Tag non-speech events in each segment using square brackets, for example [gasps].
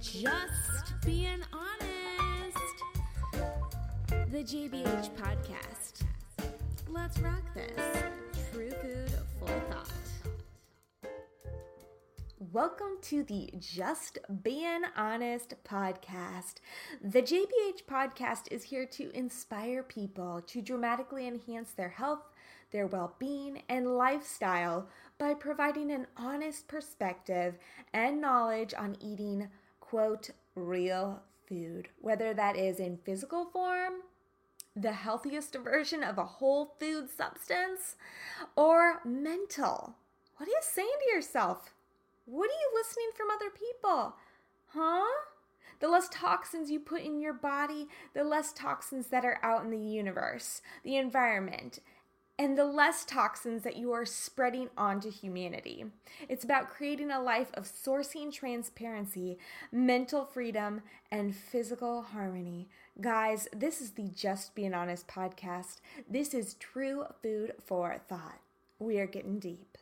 Just being honest. The JBH podcast. Let's rock this. True food, full thought. Welcome to the Just Being Honest podcast. The JBH podcast is here to inspire people to dramatically enhance their health, their well being, and lifestyle by providing an honest perspective and knowledge on eating, quote, real food, whether that is in physical form, the healthiest version of a whole food substance, or mental. What are you saying to yourself? What are you listening from other people? Huh? The less toxins you put in your body, the less toxins that are out in the universe, the environment, and the less toxins that you are spreading onto humanity. It's about creating a life of sourcing transparency, mental freedom, and physical harmony. Guys, this is the Just Being Honest podcast. This is true food for thought. We are getting deep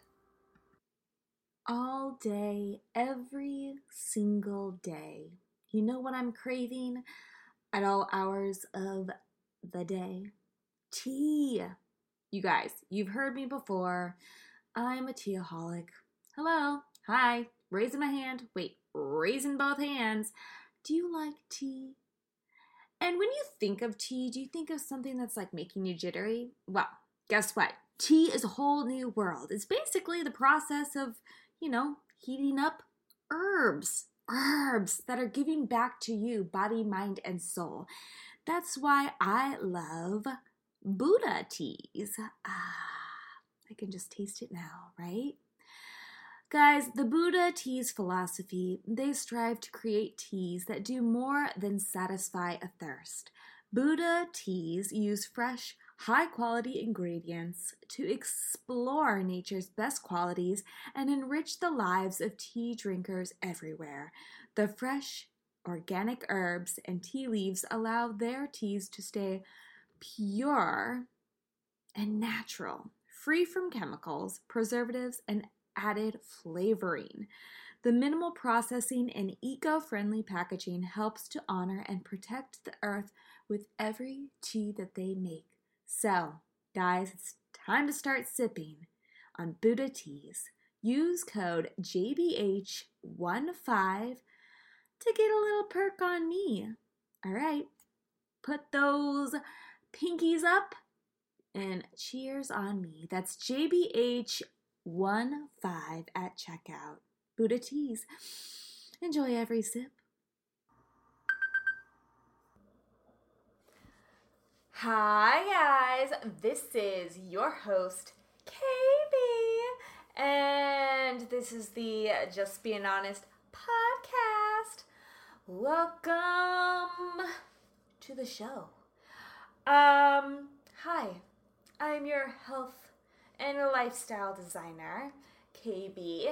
all day, every single day. You know what I'm craving at all hours of the day? Tea. You guys, you've heard me before. I'm a teaaholic. Hello. Hi. Raising my hand. Wait, raising both hands. Do you like tea? And when you think of tea, do you think of something that's like making you jittery? Well, guess what? Tea is a whole new world. It's basically the process of you know, heating up herbs, herbs that are giving back to you body, mind, and soul. That's why I love Buddha teas. Ah, I can just taste it now, right? Guys, the Buddha tea's philosophy, they strive to create teas that do more than satisfy a thirst. Buddha teas use fresh, high quality ingredients to explore nature's best qualities and enrich the lives of tea drinkers everywhere. The fresh, organic herbs and tea leaves allow their teas to stay pure and natural, free from chemicals, preservatives, and added flavoring. The minimal processing and eco friendly packaging helps to honor and protect the earth with every tea that they make. So, guys, it's time to start sipping on Buddha teas. Use code JBH15 to get a little perk on me. All right, put those pinkies up and cheers on me. That's JBH15 at checkout. Buddha teas. Enjoy every sip. Hi, guys. This is your host, KB, and this is the Just Being Honest podcast. Welcome to the show. Um, hi, I'm your health and lifestyle designer, KB.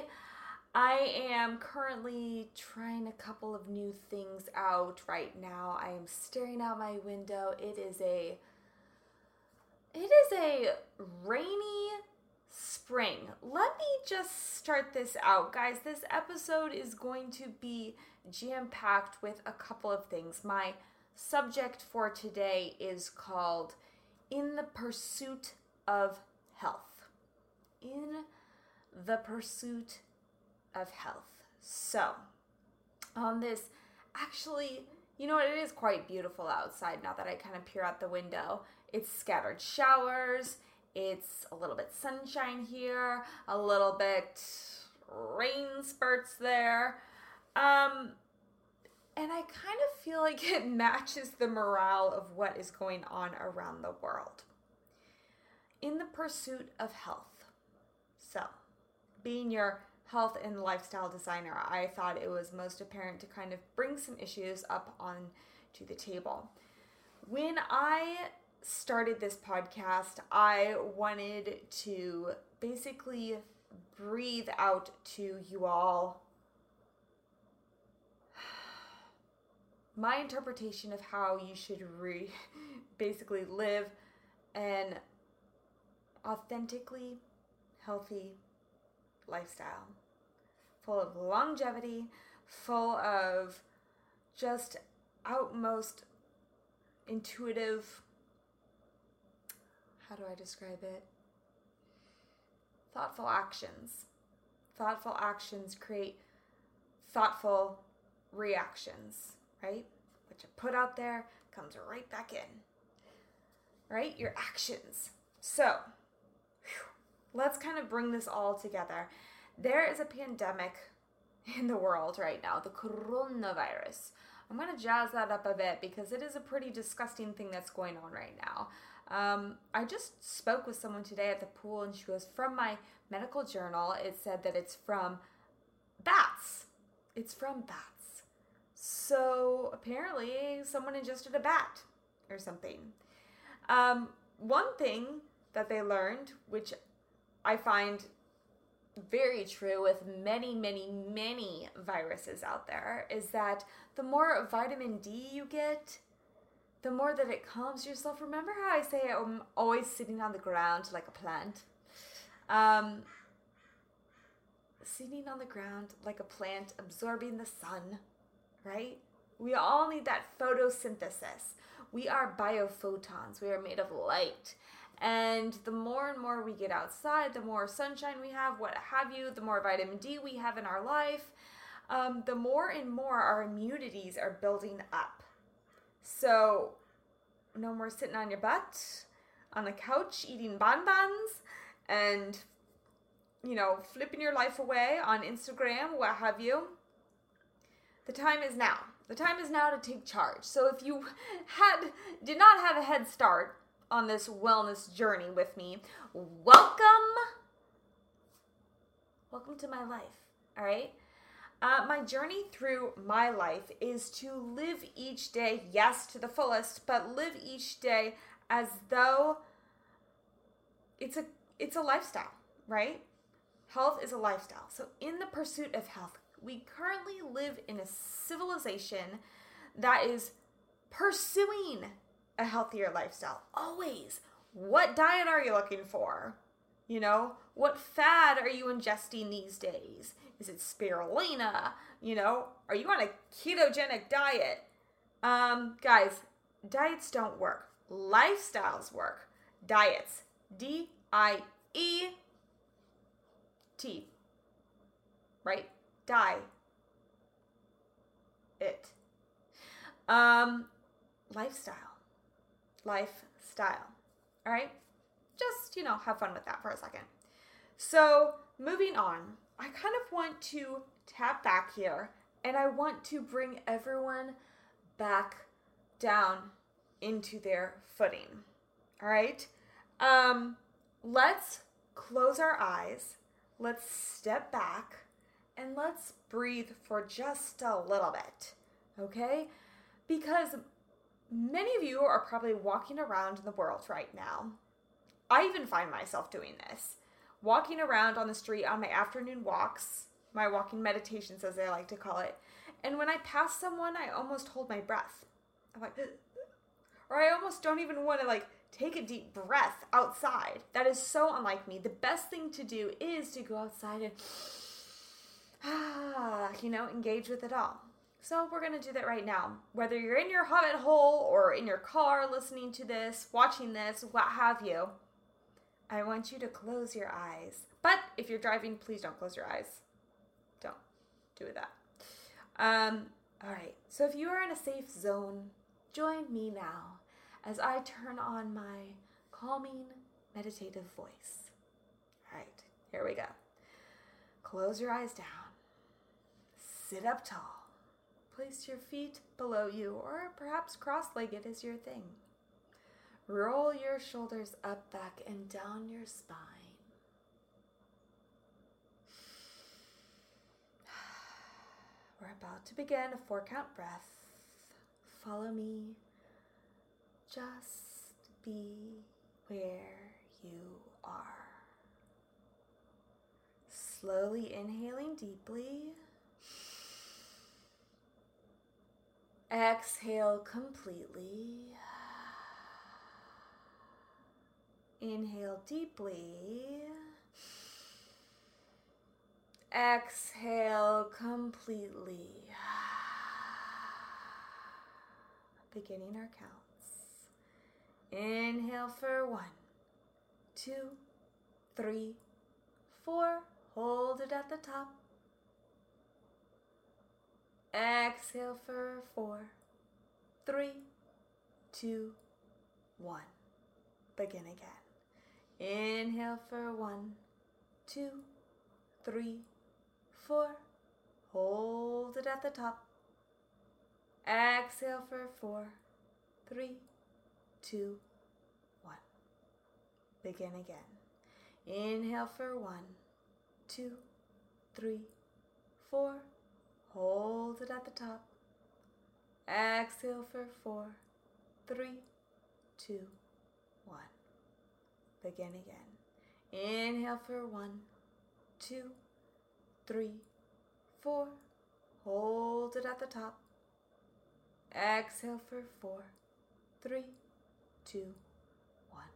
I am currently trying a couple of new things out right now. I am staring out my window. It is a it is a rainy spring. Let me just start this out, guys. This episode is going to be jam-packed with a couple of things. My subject for today is called In the Pursuit of Health. In the Pursuit of health. So, on this, actually, you know what? It is quite beautiful outside now that I kind of peer out the window. It's scattered showers, it's a little bit sunshine here, a little bit rain spurts there. Um, and I kind of feel like it [laughs] matches the morale of what is going on around the world. In the pursuit of health. So, being your health and lifestyle designer, I thought it was most apparent to kind of bring some issues up on to the table. When I started this podcast, I wanted to basically breathe out to you all my interpretation of how you should re- [laughs] basically live an authentically healthy lifestyle full of longevity, full of just outmost intuitive. How do I describe it? Thoughtful actions. Thoughtful actions create thoughtful reactions, right? What you put out there comes right back in, right? Your actions. So, whew, let's kind of bring this all together. There is a pandemic in the world right now, the coronavirus. I'm going to jazz that up a bit because it is a pretty disgusting thing that's going on right now. Um, I just spoke with someone today at the pool and she goes, From my medical journal, it said that it's from bats. It's from bats. So apparently, someone ingested a bat or something. Um, one thing that they learned, which I find very true with many, many, many viruses out there, is that the more vitamin D you get, the more that it calms yourself. Remember how I say I'm always sitting on the ground like a plant? Um, sitting on the ground like a plant, absorbing the sun, right? We all need that photosynthesis. We are biophotons, we are made of light. And the more and more we get outside, the more sunshine we have, what have you, the more vitamin D we have in our life, um, the more and more our immunities are building up. So, no more sitting on your butt on the couch eating bonbons and, you know, flipping your life away on Instagram, what have you. The time is now. The time is now to take charge. So if you had did not have a head start on this wellness journey with me, welcome. Welcome to my life. All right. Uh, my journey through my life is to live each day, yes, to the fullest, but live each day as though it's a it's a lifestyle, right? Health is a lifestyle. So in the pursuit of health, we currently live in a civilization that is pursuing a healthier lifestyle. Always. What diet are you looking for? You know, what fad are you ingesting these days? Is it spirulina? You know, are you on a ketogenic diet? Um, guys, diets don't work. Lifestyles work. Diets. D I E T. Right? Die. It. Um, lifestyle. Lifestyle. All right? Just, you know, have fun with that for a second. So, moving on, I kind of want to tap back here and I want to bring everyone back down into their footing. All right? Um, let's close our eyes. Let's step back and let's breathe for just a little bit. Okay? Because many of you are probably walking around in the world right now. I even find myself doing this walking around on the street on my afternoon walks, my walking meditations, as I like to call it. And when I pass someone, I almost hold my breath. I'm like, [gasps] or I almost don't even want to like take a deep breath outside. That is so unlike me. The best thing to do is to go outside and, you know, engage with it all. So we're going to do that right now. Whether you're in your hobbit hole or in your car listening to this, watching this, what have you, I want you to close your eyes. But if you're driving, please don't close your eyes. Don't do that. Um, all right. So if you are in a safe zone, join me now as I turn on my calming, meditative voice. All right. Here we go. Close your eyes down. Sit up tall. Place your feet below you, or perhaps cross legged is your thing. Roll your shoulders up, back, and down your spine. [sighs] We're about to begin a four count breath. Follow me. Just be where you are. Slowly inhaling deeply. Exhale completely. Inhale deeply. Exhale completely. beginning our counts. Inhale for one, two, three, four. Hold it at the top. Exhale for four, three, two, one. Begin again. Inhale for one, two, three, four. Hold it at the top. Exhale for four, three, two, one. Begin again. Inhale for one, two, three, four. Hold it at the top. Exhale for four, three, two, one. Begin again. Inhale for one, two, three, four. Hold it at the top. Exhale for four, three, two, one.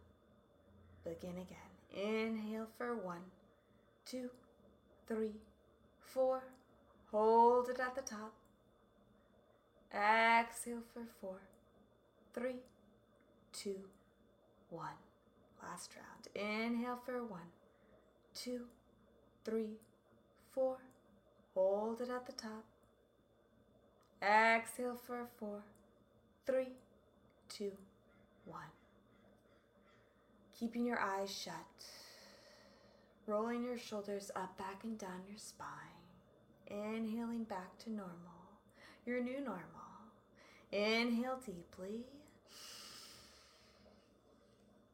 Begin again. Inhale for one, two, three, four. Hold it at the top. Exhale for four, three, two, one. Last round. Inhale for one, two, three, four. Hold it at the top. Exhale for four, three, two, one. Keeping your eyes shut. Rolling your shoulders up, back, and down your spine. Inhaling back to normal, your new normal. Inhale deeply.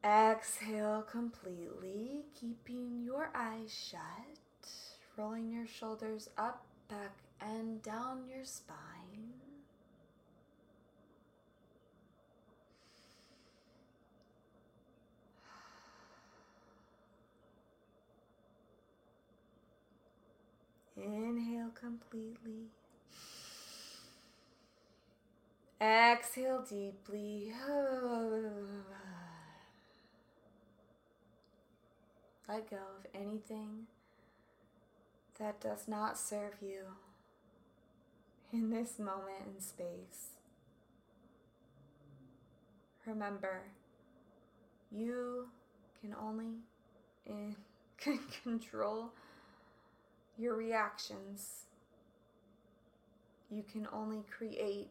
Exhale completely, keeping your eyes shut. Rolling your shoulders up, back, and down your spine. Inhale completely. Exhale deeply. Let go of anything that does not serve you in this moment in space. Remember, you can only in, [laughs] control your reactions. You can only create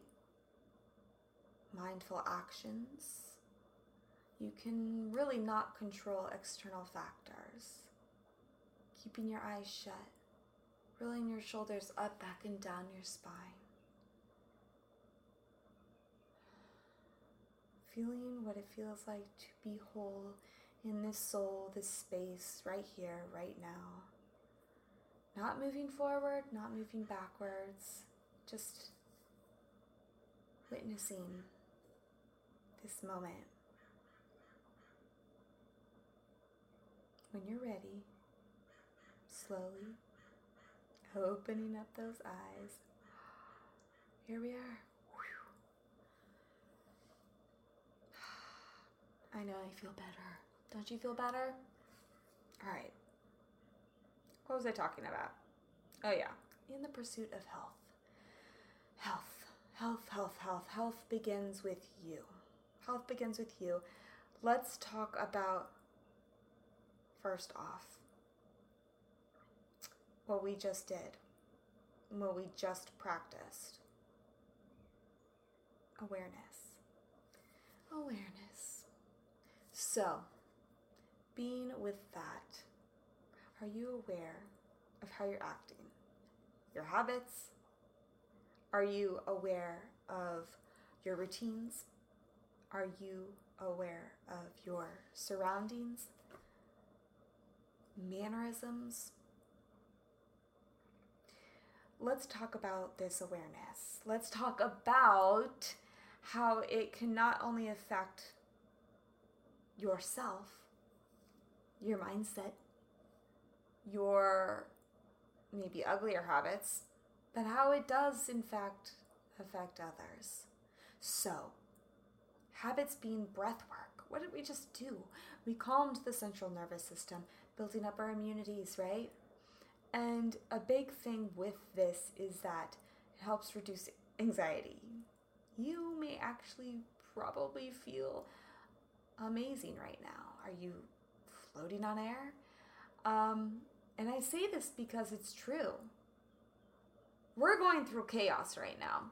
mindful actions. You can really not control external factors. Keeping your eyes shut, rolling your shoulders up, back, and down your spine. Feeling what it feels like to be whole in this soul, this space, right here, right now. Not moving forward, not moving backwards, just witnessing this moment. When you're ready, slowly opening up those eyes. Here we are. [sighs] I know I feel better. Don't you feel better? All right. What was I talking about? Oh, yeah. In the pursuit of health. Health, health, health, health. Health begins with you. Health begins with you. Let's talk about, first off, what we just did, what we just practiced. Awareness. Awareness. So, being with that, are you aware of how you're acting? Your habits? Are you aware of your routines? Are you aware of your surroundings? Mannerisms? Let's talk about this awareness. Let's talk about how it can not only affect yourself, your mindset, your maybe uglier habits, but how it does, in fact, affect others. So, habits being breath work. What did we just do? We calmed the central nervous system, building up our immunities, right? And a big thing with this is that it helps reduce anxiety. you may actually probably feel amazing right now. Are you floating on air? Um, and I say this because it's true. We're going through chaos right now.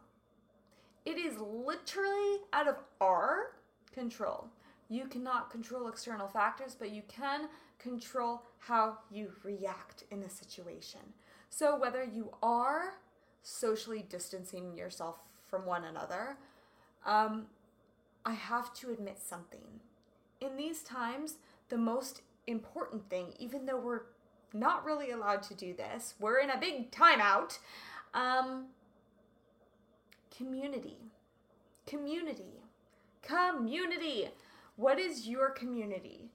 It is literally out of our control. You cannot control external factors, but you can control how you react in a situation. So, whether you are socially distancing yourself from one another, um, I have to admit something. In these times, the most important thing, even though we're not really allowed to do this, we're in a big timeout. Um, community. Community. Community. What is your community?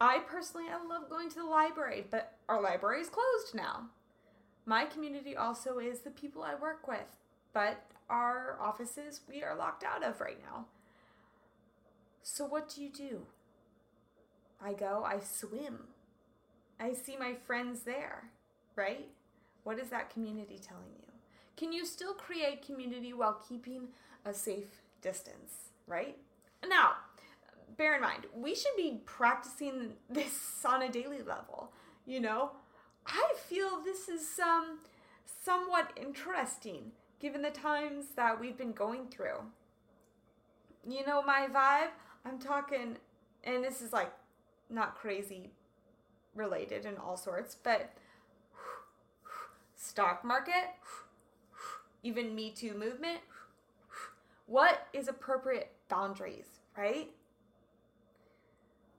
I personally, I love going to the library, but our library is closed now. My community also is the people I work with, but our offices we are locked out of right now. So, what do you do? I go, I swim. I see my friends there, right? What is that community telling you? Can you still create community while keeping a safe distance, right? Now, bear in mind, we should be practicing this on a daily level, you know? I feel this is um, somewhat interesting given the times that we've been going through. You know, my vibe, I'm talking, and this is like not crazy related in all sorts, but stock market, even Me Too movement. What is appropriate boundaries, right?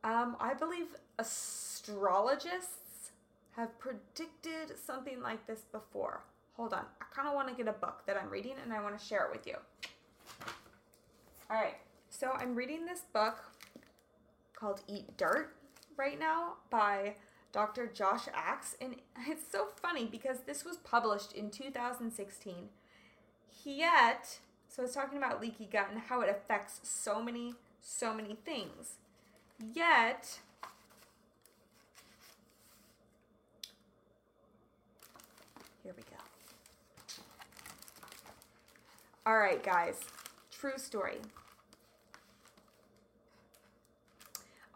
Um, I believe astrologists have predicted something like this before. Hold on, I kind of want to get a book that I'm reading and I want to share it with you. All right, so I'm reading this book called Eat Dirt right now by Dr. Josh Axe, and it's so funny because this was published in 2016. Yet, so it's talking about leaky gut and how it affects so many, so many things. Yet, here we go. All right, guys, true story.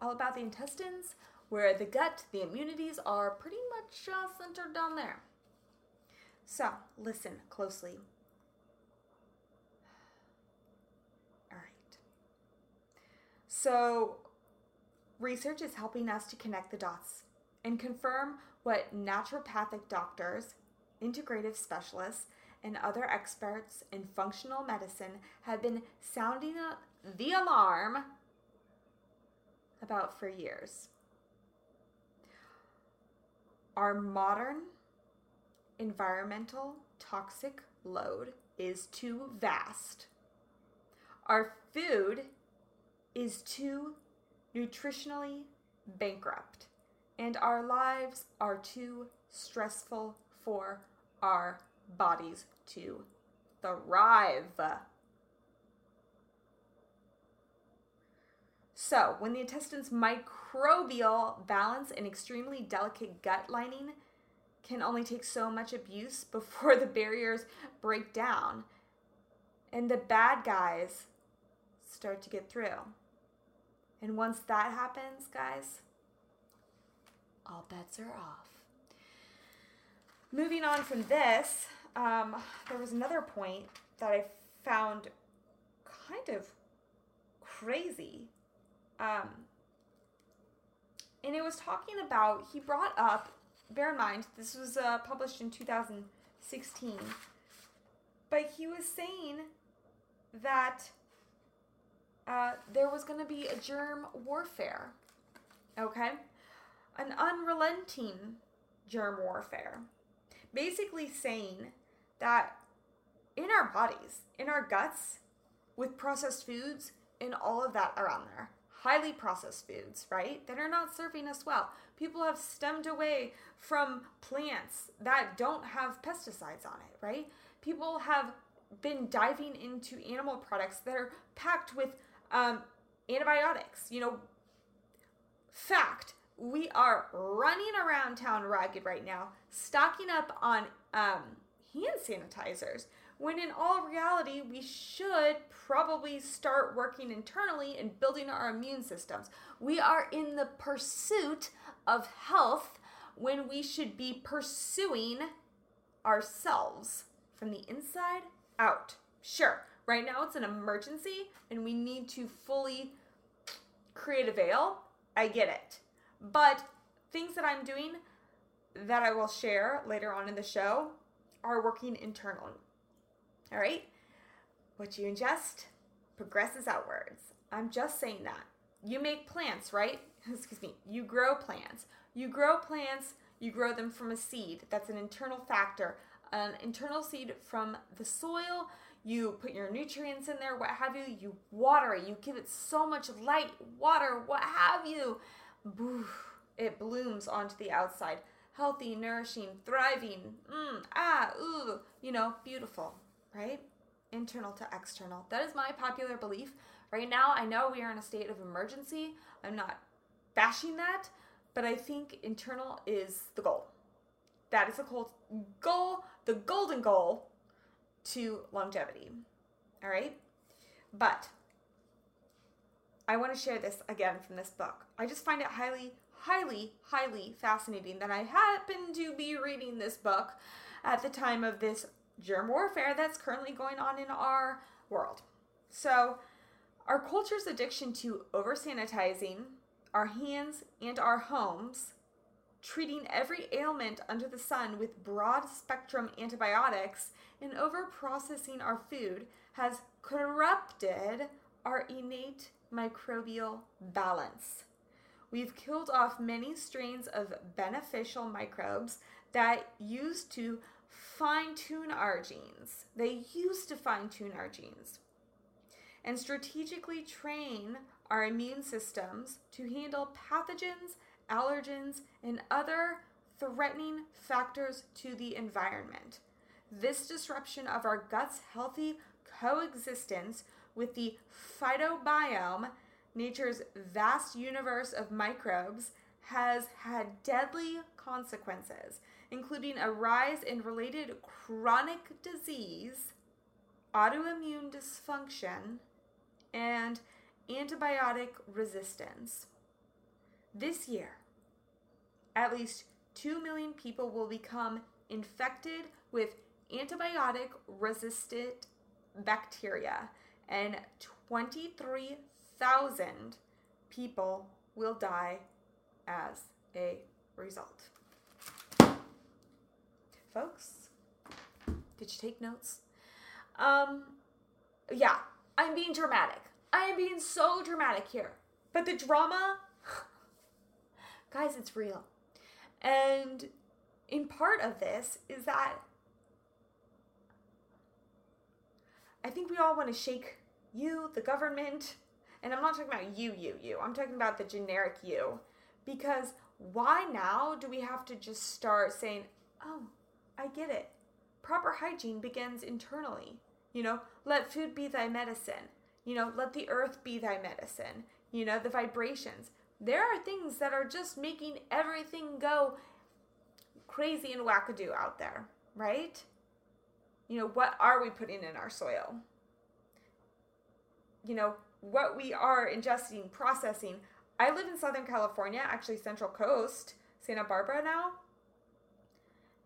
All about the intestines, where the gut, the immunities are pretty much uh, centered down there. So, listen closely. All right. So, research is helping us to connect the dots and confirm what naturopathic doctors, integrative specialists, and other experts in functional medicine have been sounding the alarm about for years. Our modern environmental toxic load is too vast. Our food is too nutritionally bankrupt, and our lives are too stressful for our bodies to thrive. So, when the intestine's microbial balance and extremely delicate gut lining can only take so much abuse [laughs] before the barriers break down and the bad guys start to get through. And once that happens, guys, all bets are off. Moving on from this, um, there was another point that I found kind of crazy. Um, and it was talking about, he brought up, bear in mind, this was uh, published in 2016, but he was saying that uh, there was going to be a germ warfare. Okay? An unrelenting germ warfare. Basically saying that in our bodies, in our guts, with processed foods and all of that around there, highly processed foods, right, that are not serving us well. People have stemmed away from plants that don't have pesticides on it, right? People have been diving into animal products that are packed with um, antibiotics. You know, fact, we are running around town ragged right now, stocking up on um, hand sanitizers. When in all reality, we should probably start working internally and building our immune systems. We are in the pursuit of health when we should be pursuing ourselves from the inside out. Sure, right now it's an emergency and we need to fully create a veil. I get it. But things that I'm doing that I will share later on in the show are working internally. All right? What you ingest progresses outwards. I'm just saying that. You make plants, right? [laughs] Excuse me. You grow plants. You grow plants, you grow them from a seed. That's an internal factor. An internal seed from the soil. You put your nutrients in there, what have you. You water it. You give it so much light, water, what have you. It blooms onto the outside. Healthy, nourishing, thriving. Mm, ah, ooh, you know, beautiful, right? Internal to external. That is my popular belief. Right now, I know we are in a state of emergency. I'm not bashing that, but I think internal is the goal. That is the goal, the golden goal to longevity. All right? But I want to share this again from this book. I just find it highly, highly, highly fascinating that I happen to be reading this book at the time of this germ warfare that's currently going on in our world. So, our culture's addiction to over sanitizing our hands and our homes, treating every ailment under the sun with broad spectrum antibiotics, and over processing our food has corrupted our innate microbial balance. We've killed off many strains of beneficial microbes that used to fine tune our genes. They used to fine tune our genes and strategically train our immune systems to handle pathogens, allergens, and other threatening factors to the environment. This disruption of our gut's healthy coexistence with the phytobiome, nature's vast universe of microbes, has had deadly consequences, including a rise in related chronic disease, autoimmune dysfunction, and antibiotic resistance. This year, at least 2 million people will become infected with antibiotic resistant bacteria, and 23,000 people will die as a result. Folks, did you take notes? Um, yeah, I'm being dramatic. I am being so dramatic here. But the drama, [sighs] guys, it's real. And in part of this is that I think we all want to shake you, the government, and I'm not talking about you, you, you. I'm talking about the generic you. Because why now do we have to just start saying, oh, I get it. Proper hygiene begins internally. You know, let food be thy medicine. You know, let the earth be thy medicine. You know, the vibrations. There are things that are just making everything go crazy and wackadoo out there, right? You know, what are we putting in our soil? You know, what we are ingesting, processing. I live in Southern California, actually Central Coast, Santa Barbara now.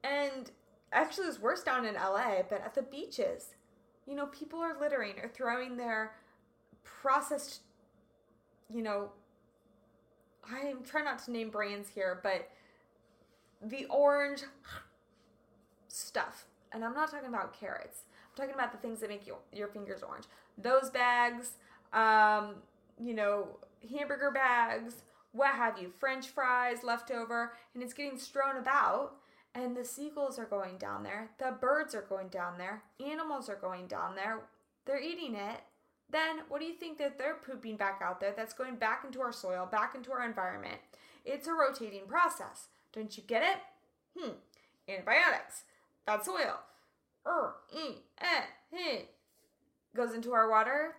And actually, it's worse down in LA, but at the beaches, you know, people are littering or throwing their processed, you know, I'm trying not to name brands here, but the orange stuff. And I'm not talking about carrots. I'm talking about the things that make you, your fingers orange. Those bags, um, you know, hamburger bags, what have you, french fries left over, and it's getting strewn about. And the seagulls are going down there, the birds are going down there, animals are going down there, they're eating it then what do you think that they're pooping back out there that's going back into our soil, back into our environment? It's a rotating process. Don't you get it? Hmm. Antibiotics. Bad soil. Er, e, eh. Goes into our water.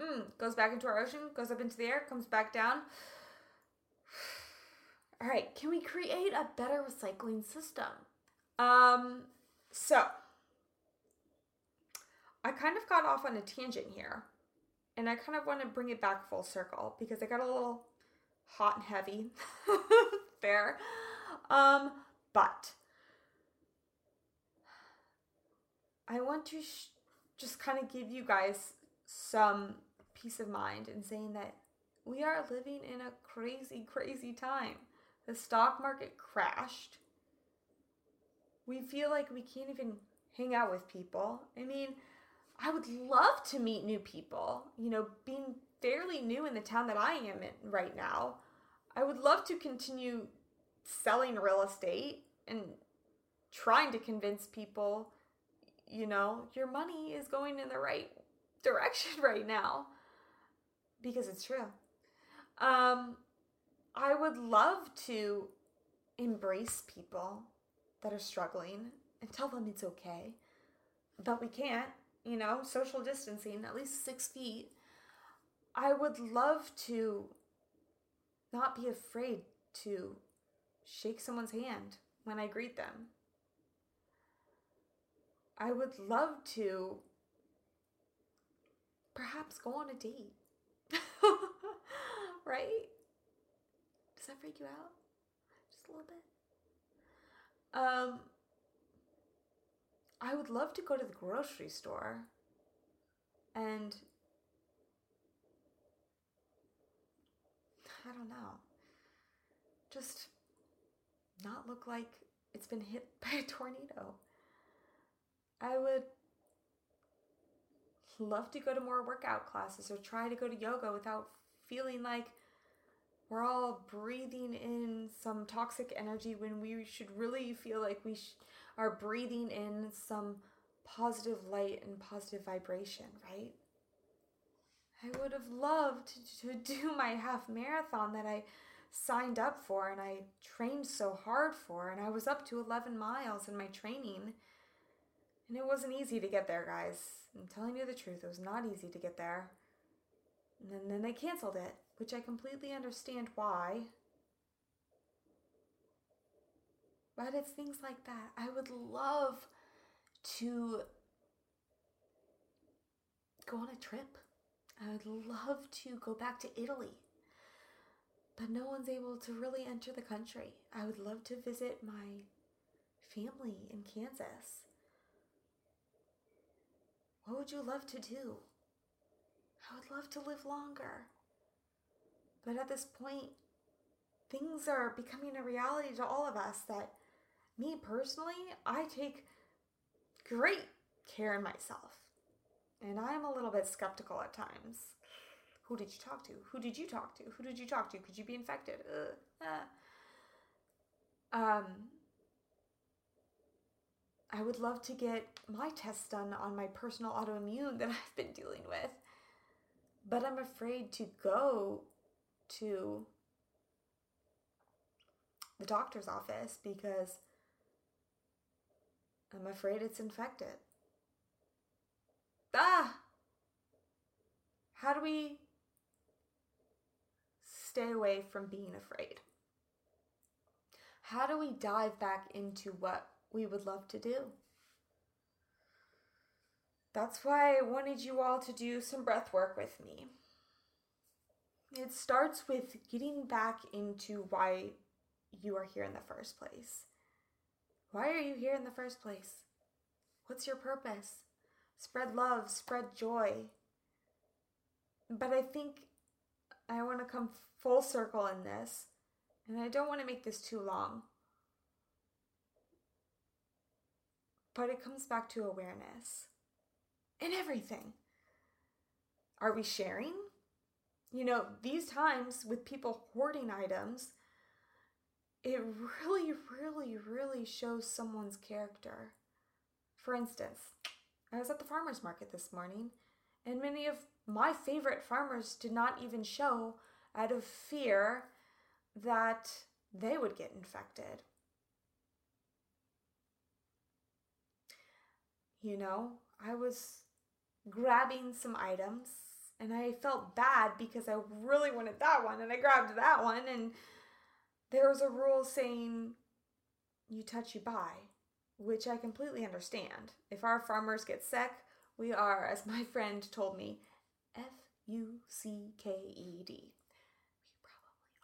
Mm, goes back into our ocean. Goes up into the air. Comes back down. All right. Can we create a better recycling system? Um. So I kind of got off on a tangent here. And I kind of want to bring it back full circle because I got a little hot and heavy [laughs] there. Um, but I want to sh- just kind of give you guys some peace of mind in saying that we are living in a crazy, crazy time. The stock market crashed. We feel like we can't even hang out with people. I mean, I would love to meet new people. You know, being fairly new in the town that I am in right now, I would love to continue selling real estate and trying to convince people, you know, your money is going in the right direction [laughs] right now because it's true. Um, would love to embrace people that are struggling and tell them it's okay, but we can't, you know, social distancing, at least six feet. I would love to not be afraid to shake someone's hand when I greet them. I would love to perhaps go on a date. [laughs] right? Does that freak you out? Just a little bit? Um, I would love to go to the grocery store and I don't know. Just not look like it's been hit [laughs] by a tornado. I would love to go to more workout classes or try to go to yoga without feeling like we're all breathing in some toxic energy when we should really feel like we sh- are breathing in some positive light and positive vibration, right? I would have loved to do [laughs] my half marathon that I signed up for and I trained so hard for, and I was up to 11 miles in my training. And it wasn't easy to get there, guys. I'm telling you the truth, it was not easy to get there. And then, then they canceled it, which I completely understand why. But it's things like that. I would love to go on a trip. I would love to go back to Italy. But no one's able to really enter the country. I would love to visit my family in Kansas. What would you love to do? I would love to live longer. But at this point, things are becoming a reality to all of us that me personally, I take great care in myself. And I'm a little bit skeptical at times. Who did you talk to? Who did you talk to? Who did you talk to? Could you be infected? Uh, uh. Um, I would love to get my tests done on my personal autoimmune that [laughs] I've been dealing with. But I'm afraid to go to the doctor's office because I'm afraid it's infected. Ah! How do we stay away from being afraid? How do we dive back into what we would love to do? That's why I wanted you all to do some breath work with me. It starts with getting back into why you are here in the first place. Why are you here in the first place? What's your purpose? Spread love, spread joy. But I think I want to come full circle in this, and I don't want to make this too long. But it comes back to awareness in everything. Are we sharing? You know, these times with people hoarding items, it really, really, really shows someone's character. For instance, I was at the farmer's market this morning, and many of my favorite farmers did not even show out of fear that they would get infected. You know, I was grabbing some items and I felt bad because I really wanted that one and I grabbed that one and there was a rule saying you touch you buy, which I completely understand. If our farmers get sick, We are, as my friend told me, F U C K E D. We probably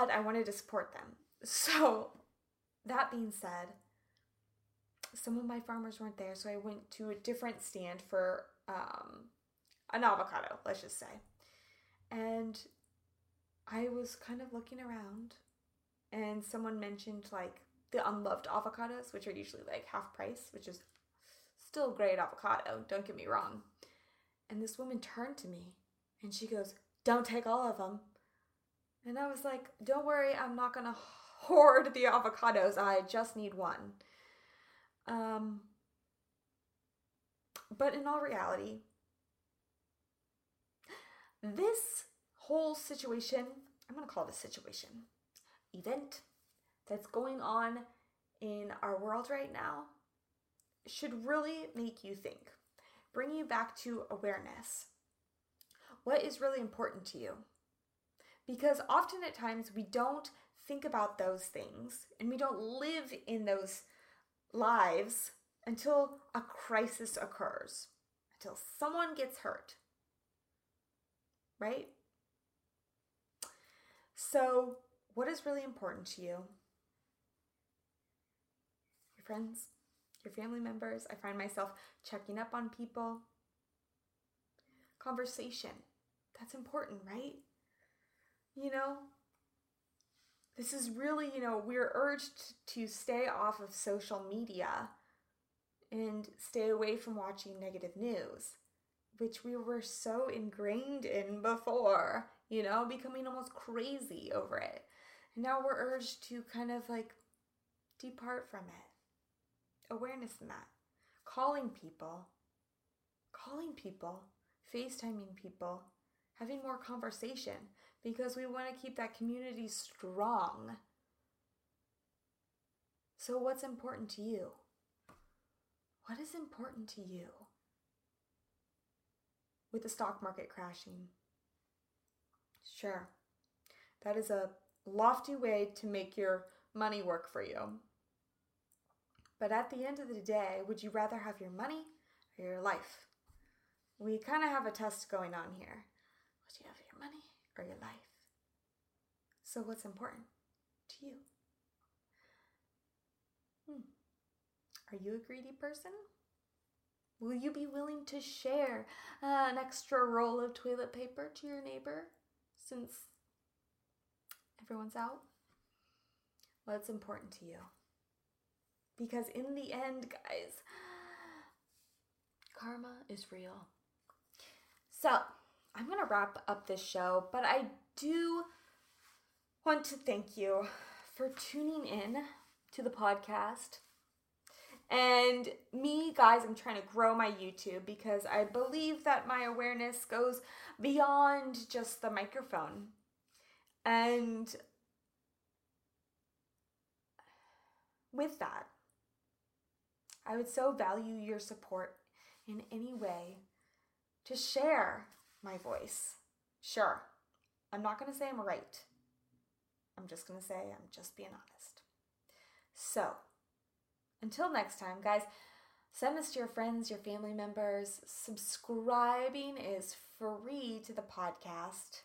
are. But I wanted to support them. So, that being said, some of my farmers weren't there, so I went to a different stand for um, an avocado, let's just say. And I was kind of looking around, and someone mentioned like the unloved avocados, which are usually like half price, which is still great avocado, don't get me wrong. And this woman turned to me and she goes, Don't take all of them. And I was like, Don't worry, I'm not gonna hoard the avocados, I just need one. Um, but in all reality, this whole situation, I'm going to call this situation, event that's going on in our world right now should really make you think, bring you back to awareness. What is really important to you? Because often at times we don't think about those things and we don't live in those lives until a crisis occurs, until someone gets hurt. Right? So, what is really important to you? Your friends, your family members. I find myself checking up on people. Conversation. That's important, right? You know, this is really, you know, we're urged to stay off of social media and stay away from watching negative news, which we were so ingrained in before, you know, becoming almost crazy over it. And now we're urged to kind of like depart from it. Awareness in that. Calling people, calling people, FaceTiming people, having more conversation because we want to keep that community strong. So, what's important to you? What is important to you? With the stock market crashing. Sure, that is a lofty way to make your money work for you. But at the end of the day, would you rather have your money or your life? We kind of have a test going on here. Would you have your money or your life? So, what's important to you? Hmm. Are you a greedy person? Will you be willing to share uh, an extra roll of toilet paper to your neighbor since everyone's out? What's important to you? Because in the end, guys, karma is real. So, I'm going to wrap up this show, but I do want to thank you for tuning in to the podcast. And me, guys, I'm trying to grow my YouTube because I believe that my awareness goes beyond just the microphone. And with that, I would so value your support in any way to share my voice. Sure, I'm not going to say I'm right. I'm just going to say I'm just being honest. So, until next time, guys, send this to your friends, your family members. Subscribing is free to the podcast.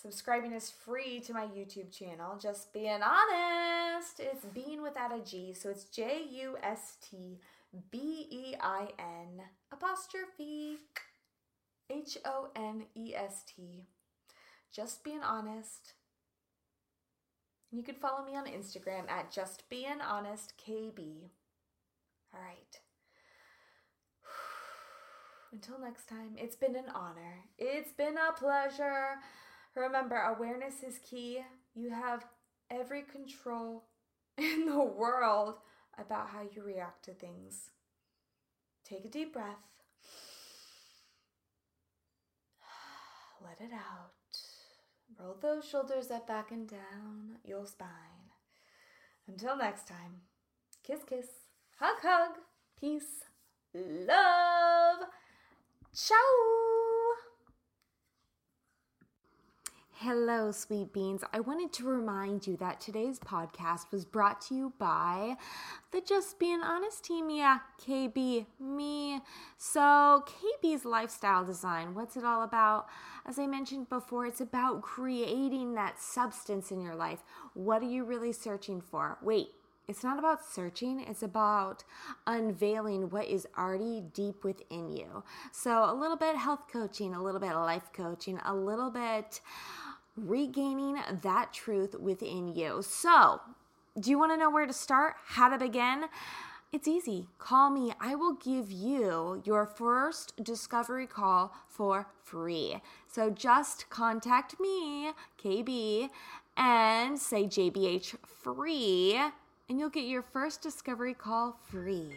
Subscribing is free to my YouTube channel. Just being honest. It's being without a G, so it's J U S T B E I N apostrophe H O N E S T. Just being honest. You can follow me on Instagram at Just Being Honest KB. All right. [sighs] Until next time, it's been an honor. It's been a pleasure. Remember, awareness is key. You have every control [laughs] in the world about how you react to things. Take a deep breath. [sighs] Let it out. Roll those shoulders up, back, and down your spine. Until next time, kiss, kiss, hug, hug, peace, love. Ciao. Hello, sweet beans. I wanted to remind you that today's podcast was brought to you by the Just Being Honest team. Yeah, KB, me. So, KB's lifestyle design, what's it all about? As I mentioned before, it's about creating that substance in your life. What are you really searching for? Wait, it's not about searching, it's about unveiling what is already deep within you. So, a little bit health coaching, a little bit life coaching, a little bit regaining that truth within you. So, do you want to know where to start? How to begin? It's easy. Call me. I will give you your first discovery call for free. So just contact me, KB, and say JBH free, and you'll get your first discovery call free.